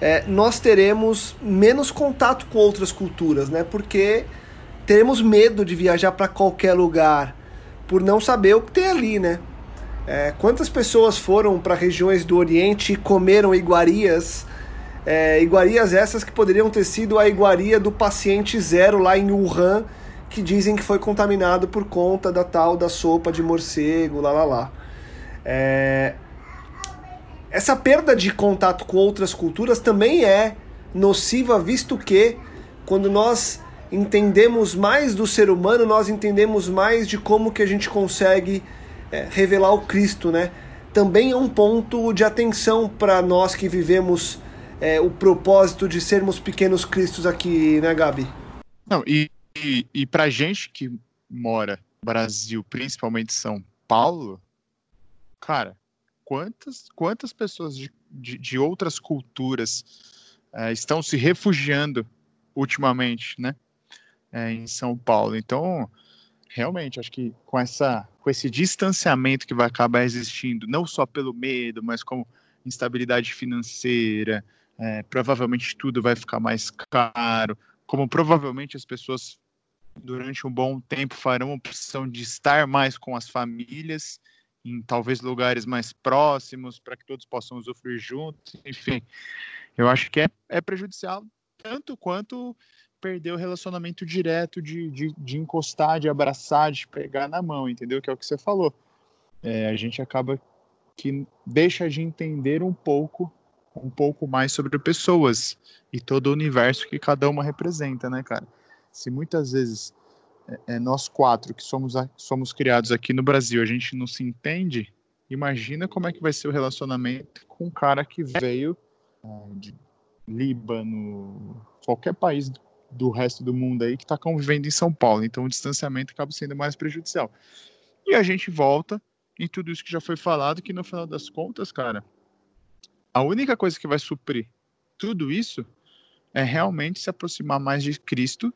é, nós teremos menos contato com outras culturas, né? Porque teremos medo de viajar para qualquer lugar por não saber o que tem ali, né? É, quantas pessoas foram para regiões do Oriente e comeram iguarias? É, iguarias essas que poderiam ter sido a iguaria do paciente zero lá em Wuhan, que dizem que foi contaminado por conta da tal da sopa de morcego, lá lá lá. É, essa perda de contato com outras culturas também é nociva, visto que quando nós entendemos mais do ser humano, nós entendemos mais de como que a gente consegue é, revelar o Cristo, né? Também é um ponto de atenção para nós que vivemos é, o propósito de sermos pequenos cristos aqui, né, Gabi? Não, e, e, para gente que mora no Brasil, principalmente São Paulo, cara, quantas, quantas pessoas de, de, de outras culturas é, estão se refugiando ultimamente, né? é, em São Paulo. Então, realmente, acho que com, essa, com esse distanciamento que vai acabar existindo, não só pelo medo, mas como instabilidade financeira, é, provavelmente tudo vai ficar mais caro, como provavelmente as pessoas durante um bom tempo farão opção de estar mais com as famílias, em talvez lugares mais próximos, para que todos possam usufruir juntos, enfim. Eu acho que é, é prejudicial tanto quanto perder o relacionamento direto de, de, de, encostar, de abraçar, de pegar na mão, entendeu? Que é o que você falou. É, a gente acaba que deixa de entender um pouco um pouco mais sobre pessoas e todo o universo que cada uma representa, né, cara? Se muitas vezes é, é nós quatro que somos, somos criados aqui no Brasil, a gente não se entende, imagina como é que vai ser o relacionamento com um cara que veio é, de Líbano, qualquer país do resto do mundo aí que está convivendo em São Paulo. Então o distanciamento acaba sendo mais prejudicial. E a gente volta em tudo isso que já foi falado, que no final das contas, cara, a única coisa que vai suprir tudo isso é realmente se aproximar mais de Cristo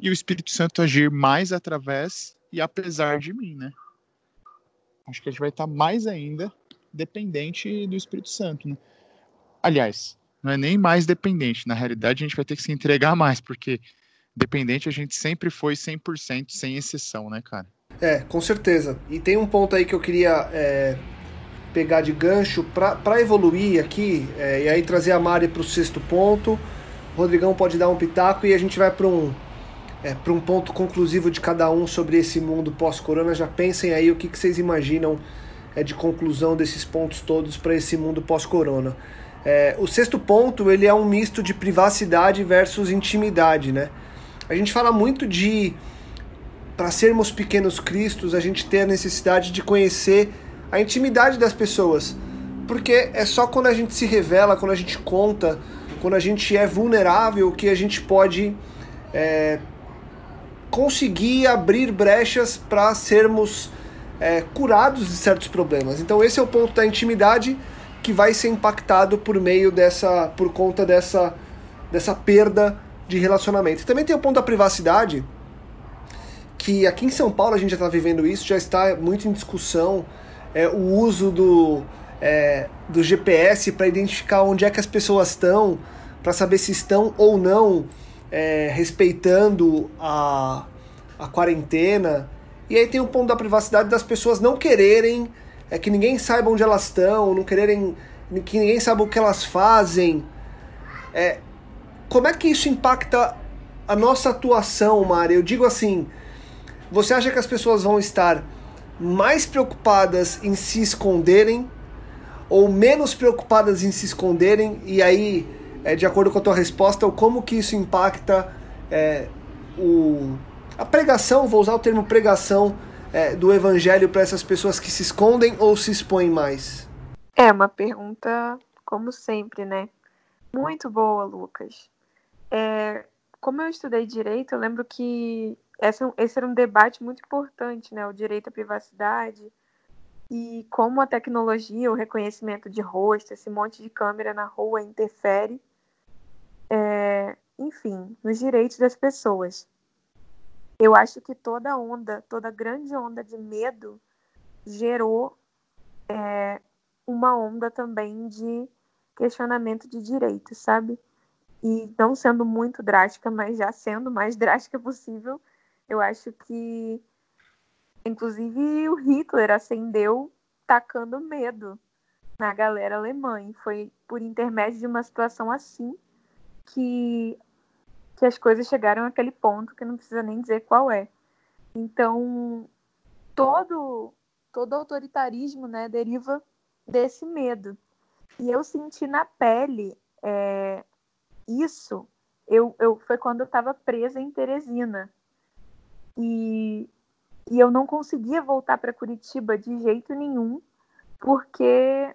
e o Espírito Santo agir mais através e apesar de mim, né? Acho que a gente vai estar mais ainda dependente do Espírito Santo, né? Aliás, não é nem mais dependente. Na realidade, a gente vai ter que se entregar mais, porque dependente a gente sempre foi 100%, sem exceção, né, cara? É, com certeza. E tem um ponto aí que eu queria é, pegar de gancho para evoluir aqui, é, e aí trazer a Mari para o sexto ponto. O Rodrigão pode dar um pitaco e a gente vai para um, é, para um ponto conclusivo de cada um sobre esse mundo pós-corona. Já pensem aí o que, que vocês imaginam é, de conclusão desses pontos todos para esse mundo pós-corona. É, o sexto ponto ele é um misto de privacidade versus intimidade, né? A gente fala muito de para sermos pequenos cristos a gente ter a necessidade de conhecer a intimidade das pessoas, porque é só quando a gente se revela, quando a gente conta, quando a gente é vulnerável que a gente pode é, conseguir abrir brechas para sermos é, curados de certos problemas. Então esse é o ponto da intimidade que vai ser impactado por meio dessa, por conta dessa, dessa perda de relacionamento. E também tem o ponto da privacidade, que aqui em São Paulo a gente já está vivendo isso, já está muito em discussão é, o uso do, é, do GPS para identificar onde é que as pessoas estão, para saber se estão ou não é, respeitando a, a quarentena. E aí tem o ponto da privacidade das pessoas não quererem é, que ninguém saiba onde elas estão, não quererem que ninguém saiba o que elas fazem. É, como é que isso impacta a nossa atuação, Mari? Eu digo assim, você acha que as pessoas vão estar mais preocupadas em se esconderem ou menos preocupadas em se esconderem? E aí, é, de acordo com a tua resposta, como que isso impacta é, o, a pregação, vou usar o termo pregação, é, do evangelho para essas pessoas que se escondem ou se expõem mais? É uma pergunta, como sempre, né? Muito boa, Lucas. É, como eu estudei direito, eu lembro que essa, esse era um debate muito importante, né? O direito à privacidade e como a tecnologia, o reconhecimento de rosto, esse monte de câmera na rua interfere, é, enfim, nos direitos das pessoas. Eu acho que toda onda, toda grande onda de medo gerou é, uma onda também de questionamento de direitos, sabe? e não sendo muito drástica, mas já sendo mais drástica possível, eu acho que, inclusive, o Hitler acendeu tacando medo na galera alemã. E foi por intermédio de uma situação assim que, que as coisas chegaram àquele ponto que não precisa nem dizer qual é. Então, todo, todo autoritarismo né, deriva desse medo. E eu senti na pele é, isso eu, eu foi quando eu estava presa em Teresina. E, e eu não conseguia voltar para Curitiba de jeito nenhum, porque,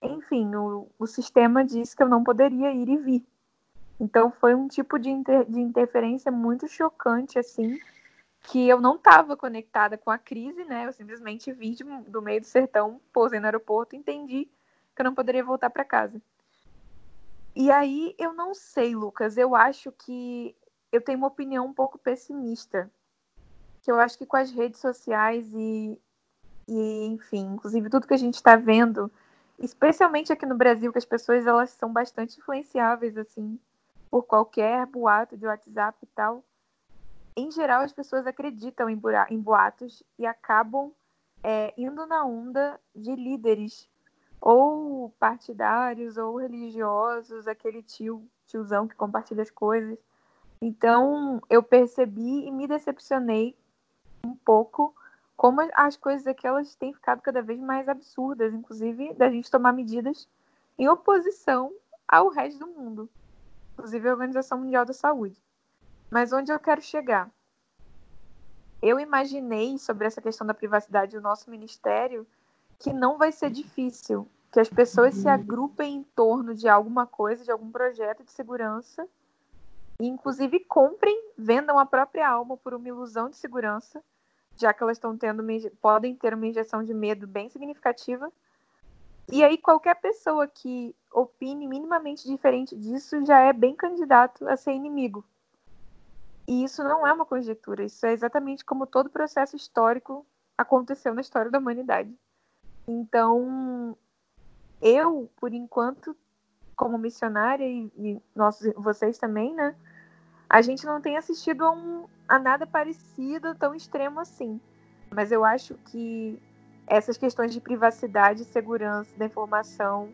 enfim, o, o sistema disse que eu não poderia ir e vir. Então foi um tipo de, inter, de interferência muito chocante, assim, que eu não estava conectada com a crise, né? Eu simplesmente vi de, do meio do sertão, pousei no aeroporto e entendi que eu não poderia voltar para casa. E aí eu não sei, Lucas. Eu acho que eu tenho uma opinião um pouco pessimista. Que eu acho que com as redes sociais e, e enfim, inclusive tudo que a gente está vendo, especialmente aqui no Brasil, que as pessoas elas são bastante influenciáveis assim por qualquer boato de WhatsApp e tal. Em geral, as pessoas acreditam em, em boatos e acabam é, indo na onda de líderes ou partidários ou religiosos, aquele tio, tiozão que compartilha as coisas. Então, eu percebi e me decepcionei um pouco como as coisas aqui elas têm ficado cada vez mais absurdas, inclusive da gente tomar medidas em oposição ao resto do mundo, inclusive a Organização Mundial da Saúde. Mas onde eu quero chegar? Eu imaginei sobre essa questão da privacidade do nosso ministério que não vai ser difícil, que as pessoas se agrupem em torno de alguma coisa, de algum projeto de segurança, e inclusive comprem, vendam a própria alma por uma ilusão de segurança, já que elas estão tendo podem ter uma injeção de medo bem significativa. E aí qualquer pessoa que opine minimamente diferente disso já é bem candidato a ser inimigo. E isso não é uma conjectura, isso é exatamente como todo processo histórico aconteceu na história da humanidade. Então, eu, por enquanto, como missionária e, e nós, vocês também, né? A gente não tem assistido a, um, a nada parecido tão extremo assim. Mas eu acho que essas questões de privacidade e segurança da informação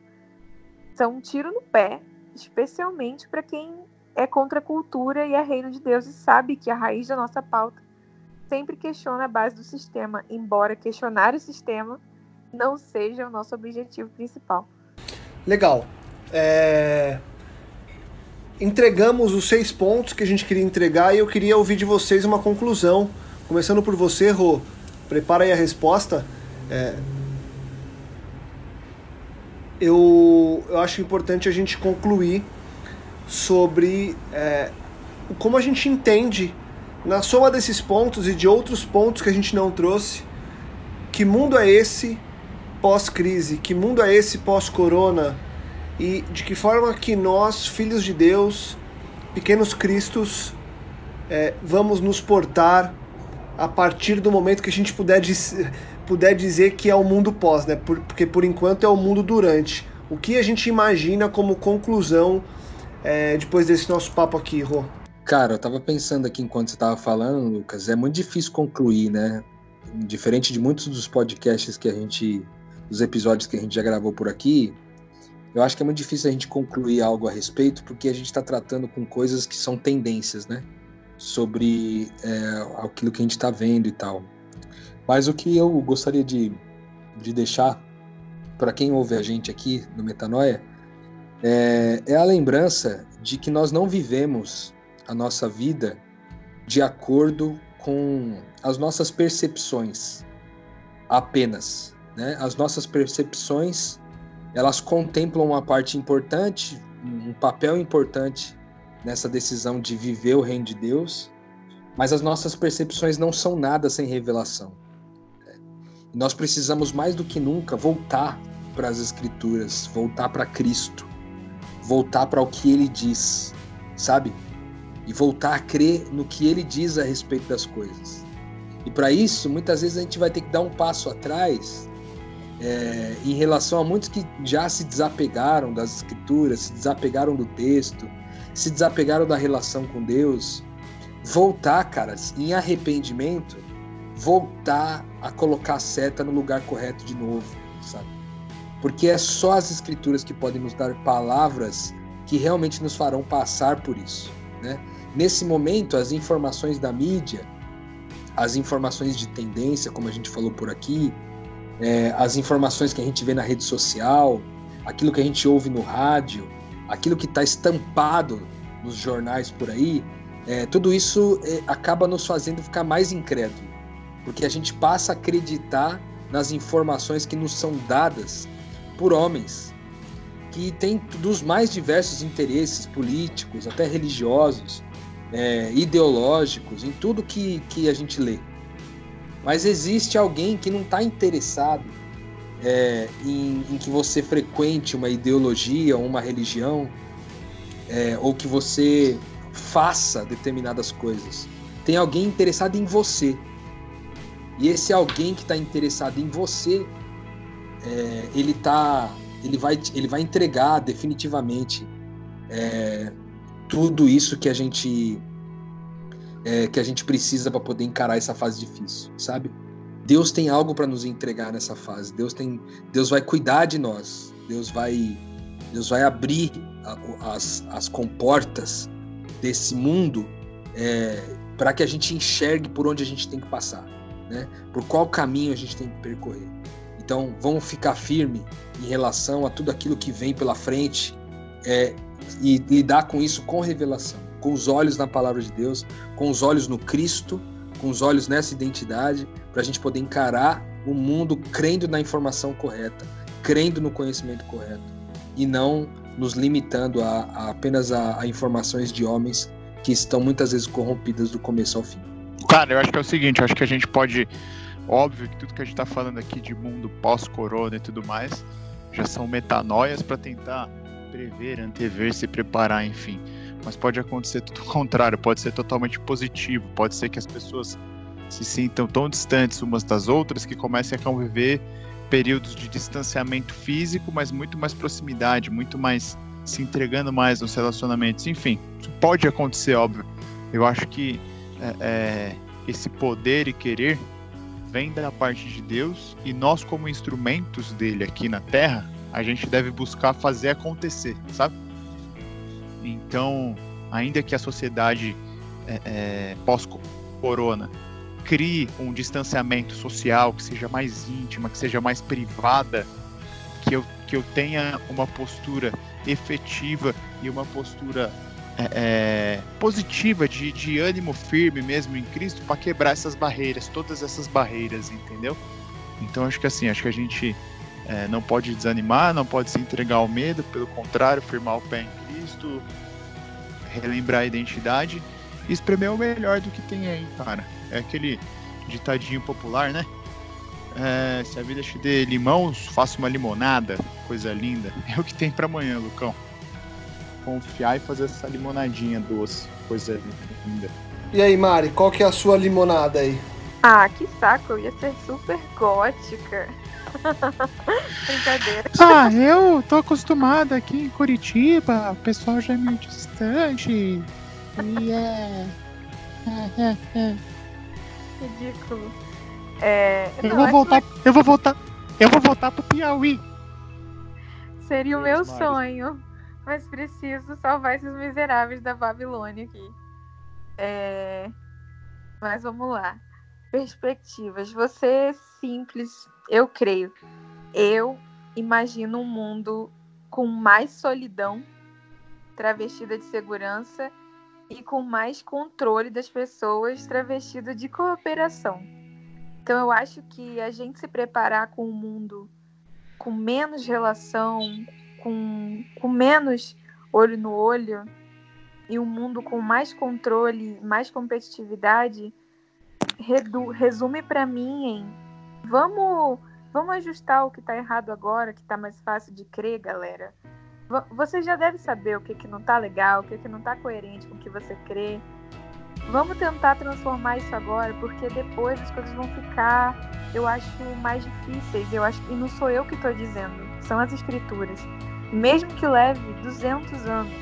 são um tiro no pé, especialmente para quem é contra a cultura e é reino de Deus e sabe que a raiz da nossa pauta sempre questiona a base do sistema, embora questionar o sistema não seja o nosso objetivo principal. Legal. É... Entregamos os seis pontos que a gente queria entregar e eu queria ouvir de vocês uma conclusão. Começando por você, Rô. Prepara aí a resposta. É... Eu, eu acho importante a gente concluir sobre é, como a gente entende, na soma desses pontos e de outros pontos que a gente não trouxe, que mundo é esse pós-crise, que mundo é esse pós-corona e de que forma que nós, filhos de Deus, pequenos cristos, é, vamos nos portar a partir do momento que a gente puder, puder dizer que é o mundo pós, né? porque por enquanto é o mundo durante. O que a gente imagina como conclusão é, depois desse nosso papo aqui, Rô? Cara, eu tava pensando aqui enquanto você tava falando, Lucas, é muito difícil concluir, né? Diferente de muitos dos podcasts que a gente, dos episódios que a gente já gravou por aqui, eu acho que é muito difícil a gente concluir algo a respeito, porque a gente está tratando com coisas que são tendências, né? Sobre é, aquilo que a gente está vendo e tal. Mas o que eu gostaria de, de deixar para quem ouve a gente aqui no Metanoia é, é a lembrança de que nós não vivemos a nossa vida de acordo com as nossas percepções apenas. Né? As nossas percepções elas contemplam uma parte importante, um papel importante nessa decisão de viver o reino de Deus, mas as nossas percepções não são nada sem revelação. Nós precisamos mais do que nunca voltar para as Escrituras, voltar para Cristo, voltar para o que Ele diz, sabe? E voltar a crer no que Ele diz a respeito das coisas. E para isso, muitas vezes a gente vai ter que dar um passo atrás é, em relação a muitos que já se desapegaram das escrituras, se desapegaram do texto, se desapegaram da relação com Deus, voltar, caras, em arrependimento, voltar a colocar a seta no lugar correto de novo, sabe? Porque é só as escrituras que podem nos dar palavras que realmente nos farão passar por isso, né? Nesse momento, as informações da mídia, as informações de tendência, como a gente falou por aqui, é, as informações que a gente vê na rede social, aquilo que a gente ouve no rádio, aquilo que está estampado nos jornais por aí, é, tudo isso é, acaba nos fazendo ficar mais incrédulo, porque a gente passa a acreditar nas informações que nos são dadas por homens que têm dos mais diversos interesses políticos, até religiosos, é, ideológicos, em tudo que, que a gente lê. Mas existe alguém que não está interessado é, em, em, que você frequente uma ideologia ou uma religião, é, ou que você faça determinadas coisas. Tem alguém interessado em você. E esse alguém que está interessado em você, é, ele tá, ele vai, ele vai entregar definitivamente é, tudo isso que a gente é, que a gente precisa para poder encarar essa fase difícil, sabe? Deus tem algo para nos entregar nessa fase. Deus tem, Deus vai cuidar de nós. Deus vai, Deus vai abrir a, as, as comportas desse mundo é, para que a gente enxergue por onde a gente tem que passar, né? Por qual caminho a gente tem que percorrer. Então, vamos ficar firme em relação a tudo aquilo que vem pela frente é, e lidar com isso com revelação com os olhos na palavra de Deus, com os olhos no Cristo, com os olhos nessa identidade, para a gente poder encarar o mundo crendo na informação correta, crendo no conhecimento correto e não nos limitando a, a apenas a, a, informações de homens que estão muitas vezes corrompidas do começo ao fim. Cara, eu acho que é o seguinte, eu acho que a gente pode, óbvio que tudo que a gente está falando aqui de mundo pós-corona e tudo mais, já são metanóias para tentar prever, antever, se preparar, enfim mas pode acontecer tudo o contrário, pode ser totalmente positivo, pode ser que as pessoas se sintam tão distantes umas das outras que comecem a conviver períodos de distanciamento físico, mas muito mais proximidade, muito mais se entregando mais nos relacionamentos, enfim, pode acontecer, óbvio. Eu acho que é, é, esse poder e querer vem da parte de Deus e nós, como instrumentos dele aqui na Terra, a gente deve buscar fazer acontecer, sabe? Então, ainda que a sociedade é, é, pós-corona crie um distanciamento social que seja mais íntima, que seja mais privada, que eu, que eu tenha uma postura efetiva e uma postura é, é positiva, de, de ânimo firme mesmo em Cristo, para quebrar essas barreiras, todas essas barreiras, entendeu? Então acho que assim, acho que a gente é, não pode desanimar, não pode se entregar ao medo, pelo contrário, firmar o pé em Cristo, relembrar a identidade e espremer o melhor do que tem aí, cara. É aquele ditadinho popular, né? É, se a vida te dê limões, faça uma limonada, coisa linda. É o que tem para amanhã, Lucão. Confiar e fazer essa limonadinha doce, coisa linda. E aí, Mari, qual que é a sua limonada aí? Ah, que saco, eu ia ser super gótica. Brincadeira. Ah, eu tô acostumada aqui em Curitiba, o pessoal já é meio distante. E é. é, é, é. Ridículo. É, Eu não, vou voltar. Eu vou voltar. Eu vou voltar pro Piauí. que Seria o meu Deus, Mari. sonho. Mas preciso salvar esses miseráveis da Babilônia aqui. É, Mas vamos lá. Perspectivas. Você é simples, eu creio. Eu imagino um mundo com mais solidão, travestida de segurança, e com mais controle das pessoas, travestida de cooperação. Então eu acho que a gente se preparar com um mundo com menos relação, com, com menos olho no olho, e um mundo com mais controle, mais competitividade, redu- resume para mim em vamos, vamos ajustar o que tá errado agora, que tá mais fácil de crer, galera. Você já deve saber o que, que não tá legal, o que, que não tá coerente com o que você crê. Vamos tentar transformar isso agora, porque depois as coisas vão ficar, eu acho, mais difíceis. Eu acho e não sou eu que estou dizendo, são as escrituras. Mesmo que leve 200 anos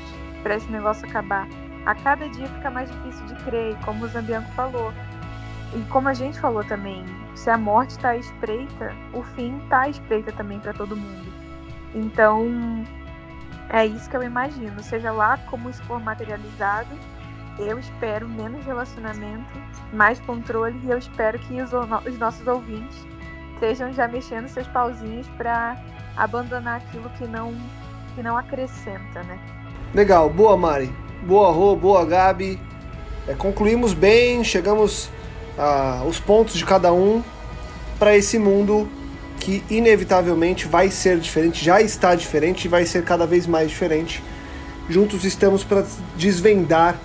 para esse negócio acabar, a cada dia fica mais difícil de crer, como o Zambianco falou. E como a gente falou também, se a morte está espreita, o fim está espreita também para todo mundo. Então, é isso que eu imagino. Seja lá como isso for materializado, eu espero menos relacionamento, mais controle e eu espero que os, os nossos ouvintes estejam já mexendo seus pauzinhos para abandonar aquilo que não que não acrescenta, né? Legal, boa Mari, boa Rô, boa Gabi. É, concluímos bem, chegamos aos pontos de cada um para esse mundo que inevitavelmente vai ser diferente, já está diferente e vai ser cada vez mais diferente. Juntos estamos para desvendar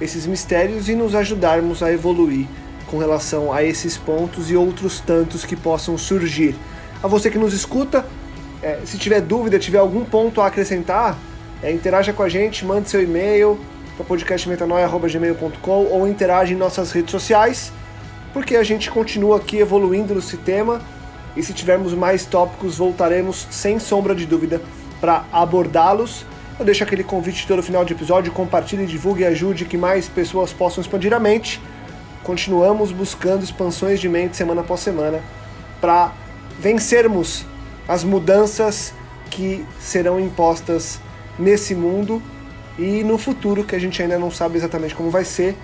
esses mistérios e nos ajudarmos a evoluir com relação a esses pontos e outros tantos que possam surgir. A você que nos escuta, é, se tiver dúvida, tiver algum ponto a acrescentar, é, interaja com a gente, mande seu e-mail para podcastmetanoia.gmail.com ou interage em nossas redes sociais, porque a gente continua aqui evoluindo nesse tema e se tivermos mais tópicos, voltaremos sem sombra de dúvida para abordá-los. Eu deixo aquele convite todo final de episódio, compartilhe, divulgue e ajude que mais pessoas possam expandir a mente. Continuamos buscando expansões de mente semana após semana para vencermos as mudanças que serão impostas nesse mundo e no futuro que a gente ainda não sabe exatamente como vai ser.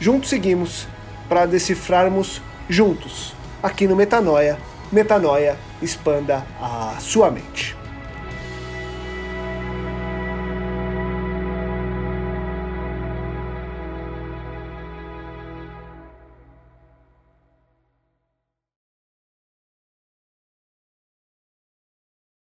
Juntos seguimos para decifrarmos juntos aqui no Metanoia. Metanoia expanda a sua mente.